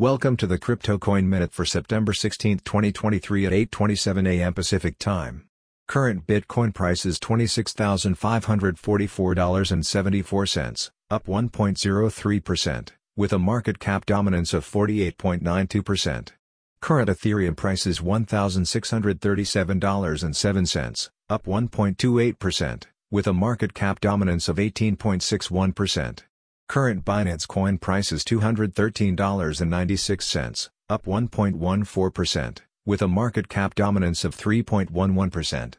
Welcome to the Crypto Coin Minute for September 16, 2023 at 8:27 a.m. Pacific Time. Current Bitcoin price is $26,544.74, up 1.03%, with a market cap dominance of 48.92%. Current Ethereum price is $1,637.07, up 1.28%, with a market cap dominance of 18.61%. Current Binance Coin price is $213.96, up 1.14%, with a market cap dominance of 3.11%.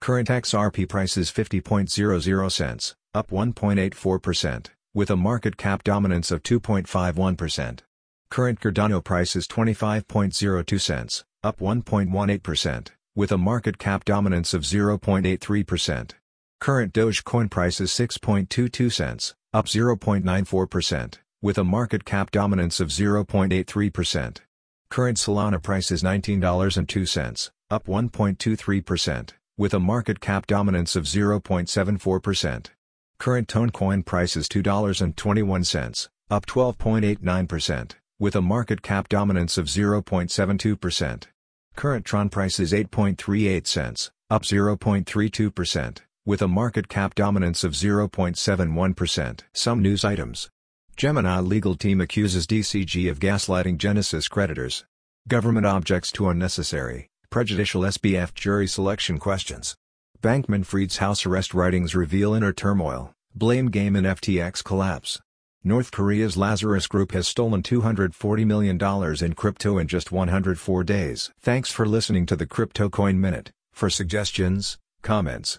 Current XRP price is 50.00 cents, up 1.84%, with a market cap dominance of 2.51%. Current Cardano price is 25.02 cents, up 1.18%, with a market cap dominance of 0.83%. Current Dogecoin price is 6.22 cents, up 0.94%, with a market cap dominance of 0.83%. Current Solana price is $19.02, up 1.23%, with a market cap dominance of 0.74%. Current Toncoin price is $2.21, up 12.89%, with a market cap dominance of 0.72%. Current Tron price is 8.38 cents, up 0.32% with a market cap dominance of 0.71%. Some news items. Gemini legal team accuses DCG of gaslighting Genesis creditors. Government objects to unnecessary, prejudicial SBF jury selection questions. Bankman-Fried's house arrest writings reveal inner turmoil, blame game in FTX collapse. North Korea's Lazarus Group has stolen $240 million in crypto in just 104 days. Thanks for listening to the Crypto Coin Minute. For suggestions, comments,